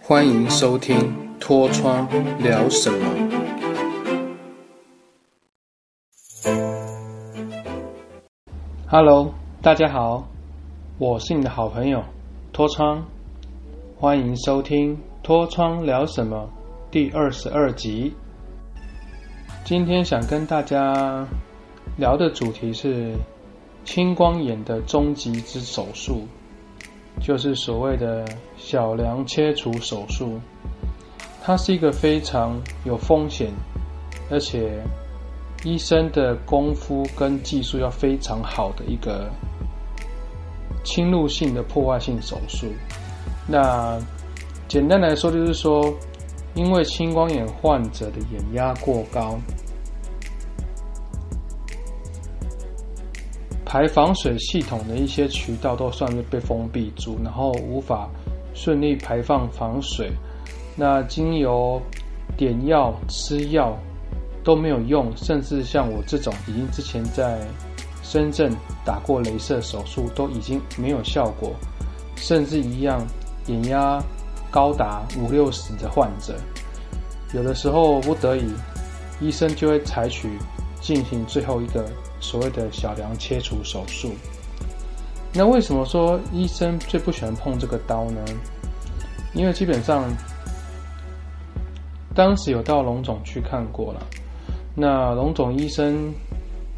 欢迎收听《脱窗聊什么》。Hello，大家好，我是你的好朋友脱窗，欢迎收听《脱窗聊什么》第二十二集。今天想跟大家聊的主题是青光眼的终极之手术，就是所谓的小梁切除手术。它是一个非常有风险，而且医生的功夫跟技术要非常好的一个侵入性的破坏性手术。那简单来说，就是说。因为青光眼患者的眼压过高，排防水系统的一些渠道都算是被封闭住，然后无法顺利排放防水。那经由点药、吃药都没有用，甚至像我这种已经之前在深圳打过镭射手术，都已经没有效果，甚至一样眼压。高达五六十的患者，有的时候不得已，医生就会采取进行最后一个所谓的小梁切除手术。那为什么说医生最不喜欢碰这个刀呢？因为基本上当时有到龙总去看过了，那龙总医生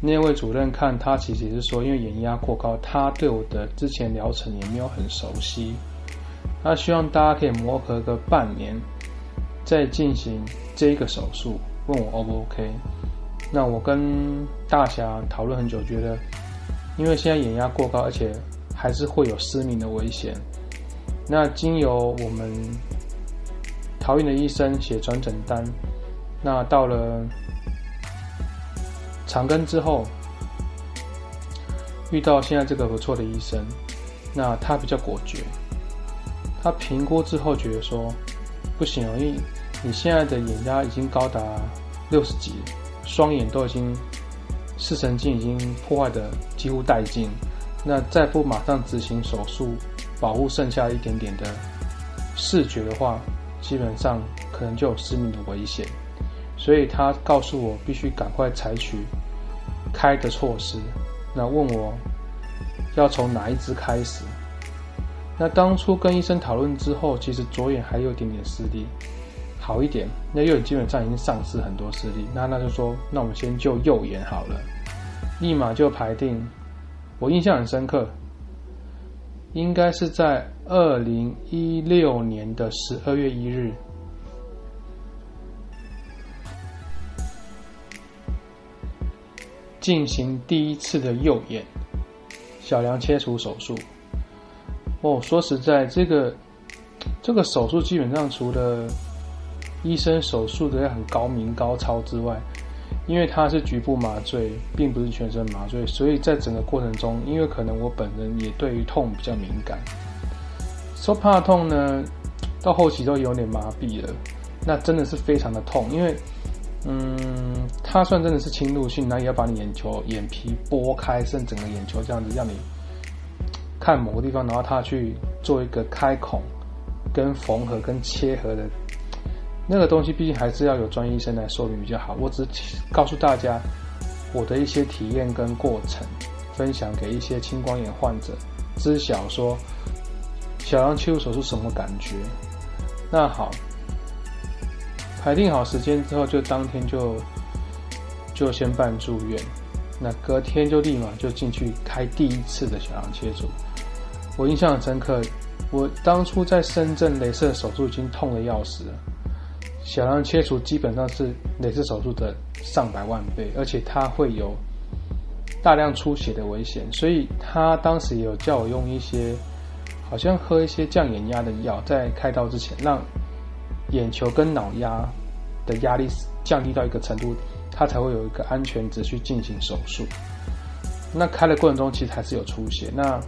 那位主任看他，其实也是说，因为眼压过高，他对我的之前疗程也没有很熟悉。他希望大家可以磨合个半年，再进行这个手术，问我 O 不 OK？那我跟大侠讨论很久，觉得因为现在眼压过高，而且还是会有失明的危险。那经由我们桃园的医生写转诊单，那到了长庚之后，遇到现在这个不错的医生，那他比较果决。他评估之后觉得说，不行，因为你现在的眼压已经高达六十几，双眼都已经视神经已经破坏的几乎殆尽，那再不马上执行手术保护剩下一点点的视觉的话，基本上可能就有失明的危险，所以他告诉我必须赶快采取开的措施，那问我要从哪一只开始？那当初跟医生讨论之后，其实左眼还有点点视力，好一点。那右眼基本上已经丧失很多视力。那那就说，那我们先就右眼好了，立马就排定。我印象很深刻，应该是在二零一六年的十二月一日，进行第一次的右眼小梁切除手术。哦，说实在，这个这个手术基本上除了医生手术的要很高明高超之外，因为它是局部麻醉，并不是全身麻醉，所以在整个过程中，因为可能我本人也对于痛比较敏感，说怕痛呢，到后期都有点麻痹了，那真的是非常的痛，因为嗯，它算真的是侵入性，那也要把你眼球眼皮剥开，甚至整个眼球这样子让你。看某个地方，然后他去做一个开孔、跟缝合、跟切合的那个东西，毕竟还是要有专业医生来说明比较好。我只告诉大家我的一些体验跟过程，分享给一些青光眼患者知晓说小梁切除手术什么感觉。那好，排定好时间之后，就当天就就先办住院，那隔天就立马就进去开第一次的小梁切除。我印象很深刻，我当初在深圳镭射手术已经痛的要死了，小梁切除基本上是镭射手术的上百万倍，而且它会有大量出血的危险，所以他当时也有叫我用一些，好像喝一些降眼压的药，在开刀之前让眼球跟脑压的压力降低到一个程度，他才会有一个安全值去进行手术。那开的过程中其实还是有出血，那。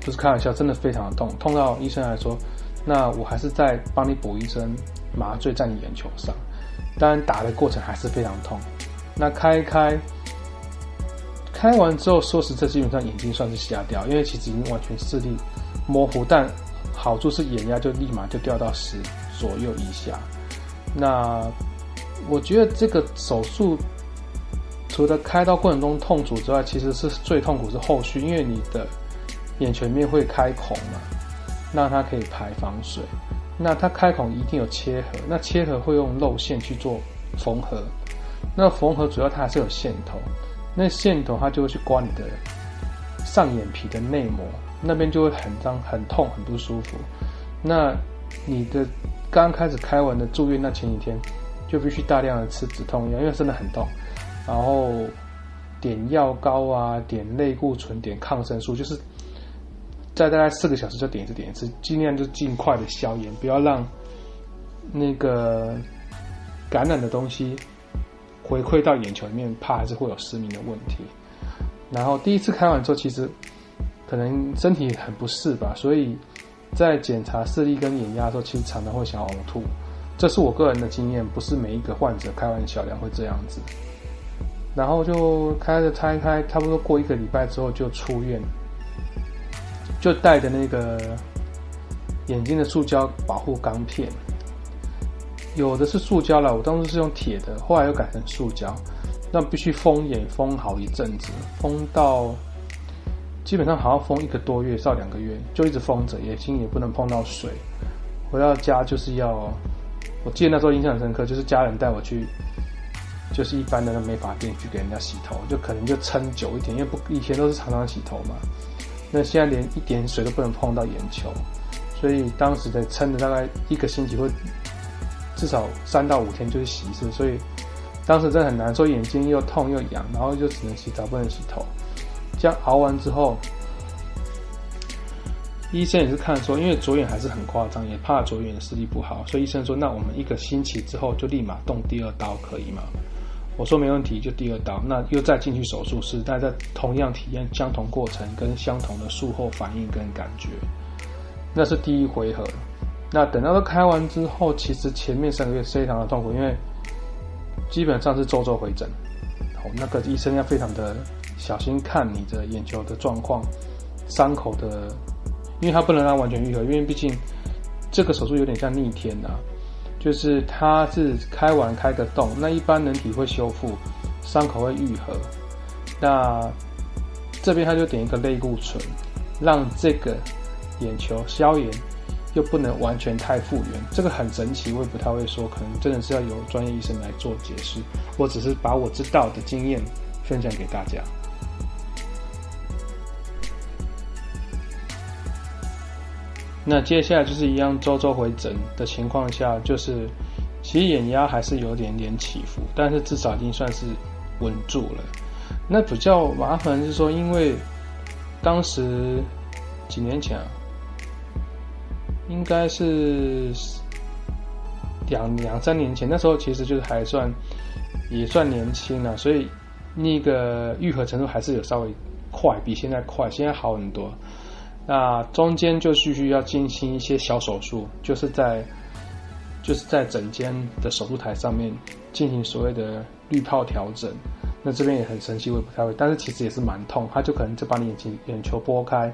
不是开玩笑，真的非常的痛，痛到医生来说，那我还是再帮你补一针麻醉在你眼球上。当然打的过程还是非常痛。那开一开，开完之后，说实在，基本上眼睛算是瞎掉，因为其实已经完全视力模糊，但好处是眼压就立马就掉到十左右以下。那我觉得这个手术除了开刀过程中痛楚之外，其实是最痛苦是后续，因为你的眼球面会开孔嘛，那它可以排防水。那它开孔一定有切合，那切合会用肉线去做缝合。那缝合主要它还是有线头，那线头它就会去刮你的上眼皮的内膜，那边就会很脏、很痛、很不舒服。那你的刚开始开完的住院那前几天，就必须大量的吃止痛药，因为真的很痛。然后点药膏啊，点类固醇，点抗生素，就是。在大概四个小时就点一次，点一次，尽量就尽快的消炎，不要让那个感染的东西回馈到眼球里面，怕还是会有失明的问题。然后第一次开完之后，其实可能身体很不适吧，所以在检查视力跟眼压的时候，其实常常会想呕吐。这是我个人的经验，不是每一个患者开完小梁会这样子。然后就开着拆开，差不多过一个礼拜之后就出院。就带着那个眼睛的塑胶保护钢片，有的是塑胶了，我当时是用铁的，后来又改成塑胶，那必须封眼封好一阵子，封到基本上好像封一个多月到两个月，就一直封着，眼睛也不能碰到水。回到家就是要，我记得那时候印象深刻，就是家人带我去，就是一般的那美发店去给人家洗头，就可能就撑久一点，因为不以前都是常常洗头嘛。那现在连一点水都不能碰到眼球，所以当时得撑了大概一个星期，或至少三到五天就是洗一次，所以当时真的很难受，眼睛又痛又痒，然后就只能洗澡不能洗头。这样熬完之后，医生也是看说，因为左眼还是很夸张，也怕左眼视力不好，所以医生说，那我们一个星期之后就立马动第二刀，可以吗？我说没问题，就第二刀，那又再进去手术室，大家同样体验相同过程跟相同的术后反应跟感觉，那是第一回合。那等到都开完之后，其实前面三个月非常的痛苦，因为基本上是周周回诊，哦，那个医生要非常的小心看你的眼球的状况，伤口的，因为他不能让它完全愈合，因为毕竟这个手术有点像逆天呐。就是它是开完开个洞，那一般人体会修复，伤口会愈合。那这边他就点一个类固醇，让这个眼球消炎，又不能完全太复原。这个很神奇，我也不太会说，可能真的是要由专业医生来做解释。我只是把我知道的经验分享给大家。那接下来就是一样周周回诊的情况下，就是其实眼压还是有点点起伏，但是至少已经算是稳住了。那比较麻烦是说，因为当时几年前啊，应该是两两三年前，那时候其实就是还算也算年轻了，所以那个愈合程度还是有稍微快，比现在快，现在好很多。那中间就需须要进行一些小手术，就是在就是在整间的手术台上面进行所谓的滤泡调整。那这边也很神奇，我也不太会，但是其实也是蛮痛。他就可能就把你眼睛眼球拨开，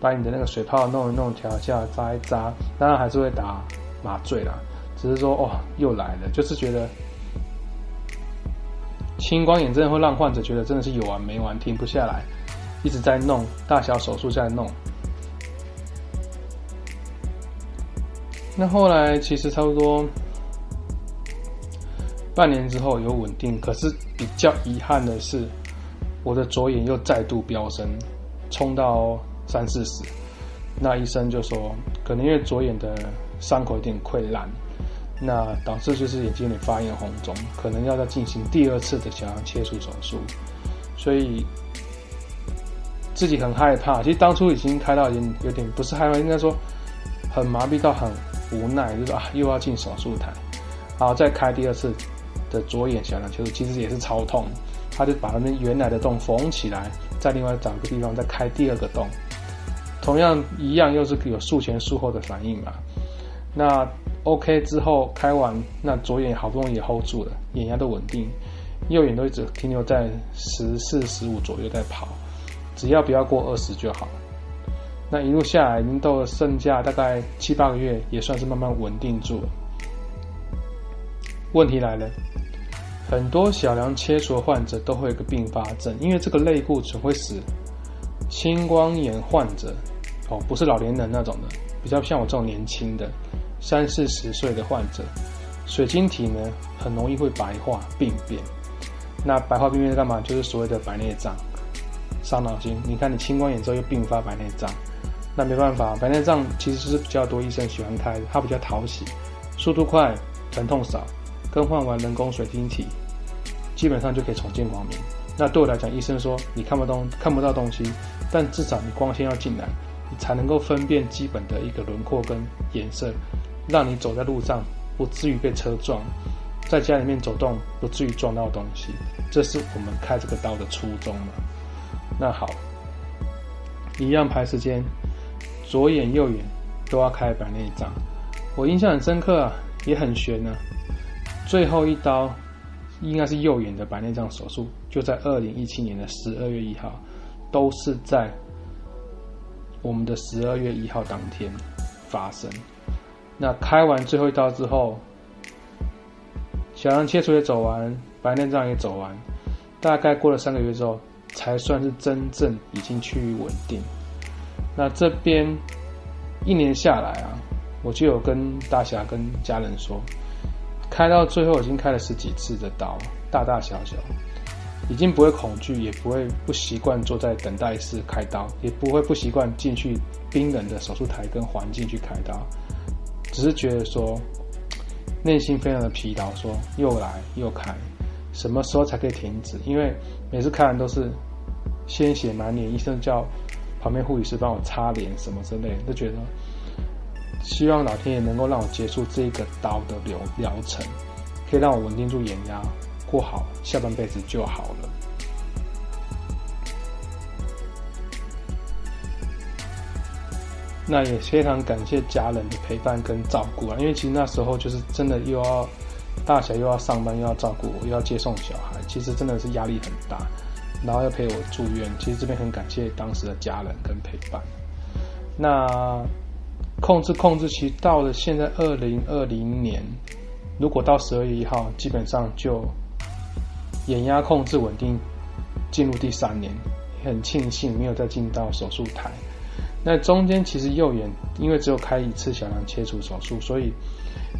把你的那个水泡弄一弄，调一下，扎一扎，当然还是会打麻醉啦。只是说哦，又来了，就是觉得青光眼真的会让患者觉得真的是有完没完，停不下来，一直在弄大小手术在弄。那后来其实差不多半年之后有稳定，可是比较遗憾的是，我的左眼又再度飙升，冲到三四十。那医生就说，可能因为左眼的伤口有点溃烂，那导致就是眼睛有点发炎红肿，可能要再进行第二次的小梁切除手术。所以自己很害怕。其实当初已经开到已经有点不是害怕，应该说很麻痹到很。无奈就是啊，又要进手术台，然后再开第二次的左眼小梁切除，其实也是超痛。他就把他们原来的洞缝起来，再另外找一个地方再开第二个洞，同样一样又是有术前术后的反应嘛。那 OK 之后开完，那左眼好不容易也 hold 住了，眼压都稳定，右眼都一直停留在十四十五左右在跑，只要不要过二十就好。那一路下来，已经到了剩下大概七八个月，也算是慢慢稳定住了。问题来了，很多小梁切除的患者都会有个并发症，因为这个类固醇会使青光眼患者，哦，不是老年人那种的，比较像我这种年轻的三四十岁的患者，水晶体呢很容易会白化病变。那白化病变是干嘛？就是所谓的白内障，伤脑筋。你看你青光眼之后又并发白内障。那没办法，白内障其实是比较多医生喜欢开，它比较讨喜，速度快，疼痛少，更换完人工水晶体，基本上就可以重见光明。那对我来讲，医生说你看不懂看不到东西，但至少你光线要进来，你才能够分辨基本的一个轮廓跟颜色，让你走在路上不至于被车撞，在家里面走动不至于撞到东西。这是我们开这个刀的初衷嘛？那好，一样排时间。左眼、右眼都要开白内障，我印象很深刻啊，也很悬呢。最后一刀应该是右眼的白内障手术，就在二零一七年的十二月一号，都是在我们的十二月一号当天发生。那开完最后一刀之后，小梁切除也走完，白内障也走完，大概过了三个月之后，才算是真正已经趋于稳定。那这边一年下来啊，我就有跟大侠跟家人说，开到最后已经开了十几次的刀，大大小小，已经不会恐惧，也不会不习惯坐在等待室开刀，也不会不习惯进去冰冷的手术台跟环境去开刀，只是觉得说内心非常的疲劳，说又来又开，什么时候才可以停止？因为每次看完都是鲜血满脸，医生叫。旁边护理师帮我擦脸什么之类，都觉得希望老天爷能够让我结束这个刀的疗疗程，可以让我稳定住眼压，过好下半辈子就好了。那也非常感谢家人的陪伴跟照顾啊，因为其实那时候就是真的又要大小又要上班又要照顾我又要接送小孩，其实真的是压力很大。然后要陪我住院，其实这边很感谢当时的家人跟陪伴。那控制控制期到了现在二零二零年，如果到十二月一号，基本上就眼压控制稳定，进入第三年，很庆幸没有再进到手术台。那中间其实右眼因为只有开一次小梁切除手术，所以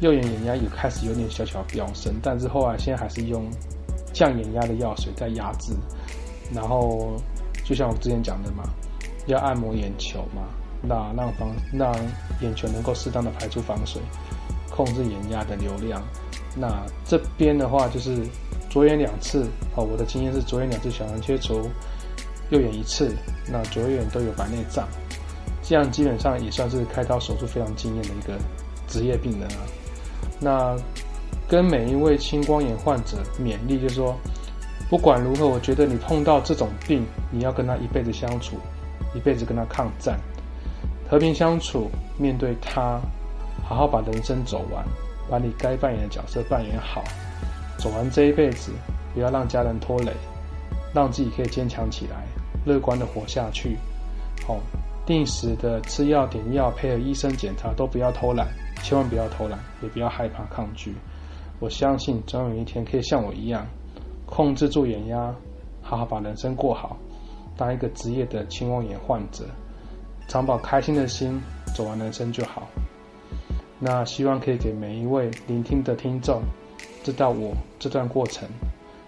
右眼眼压也开始有点小小飙升，但是后来现在还是用降眼压的药水在压制。然后，就像我之前讲的嘛，要按摩眼球嘛，那让防让眼球能够适当的排出防水，控制眼压的流量。那这边的话就是左眼两次哦，我的经验是左眼两次小梁切除，右眼一次，那左眼都有白内障，这样基本上也算是开刀手术非常经验的一个职业病人啊。那跟每一位青光眼患者勉励，就是说。不管如何，我觉得你碰到这种病，你要跟他一辈子相处，一辈子跟他抗战，和平相处，面对他，好好把人生走完，把你该扮演的角色扮演好，走完这一辈子，不要让家人拖累，让自己可以坚强起来，乐观的活下去。好，定时的吃药点药，配合医生检查，都不要偷懒，千万不要偷懒，也不要害怕抗拒。我相信总有一天可以像我一样。控制住眼压，好好把人生过好，当一个职业的青光眼患者，常保开心的心，走完人生就好。那希望可以给每一位聆听的听众知道我这段过程，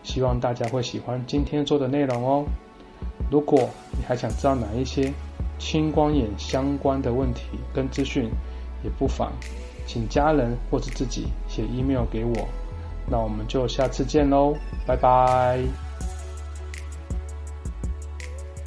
希望大家会喜欢今天做的内容哦。如果你还想知道哪一些青光眼相关的问题跟资讯，也不妨请家人或者自己写 email 给我。那我们就下次见喽，拜拜。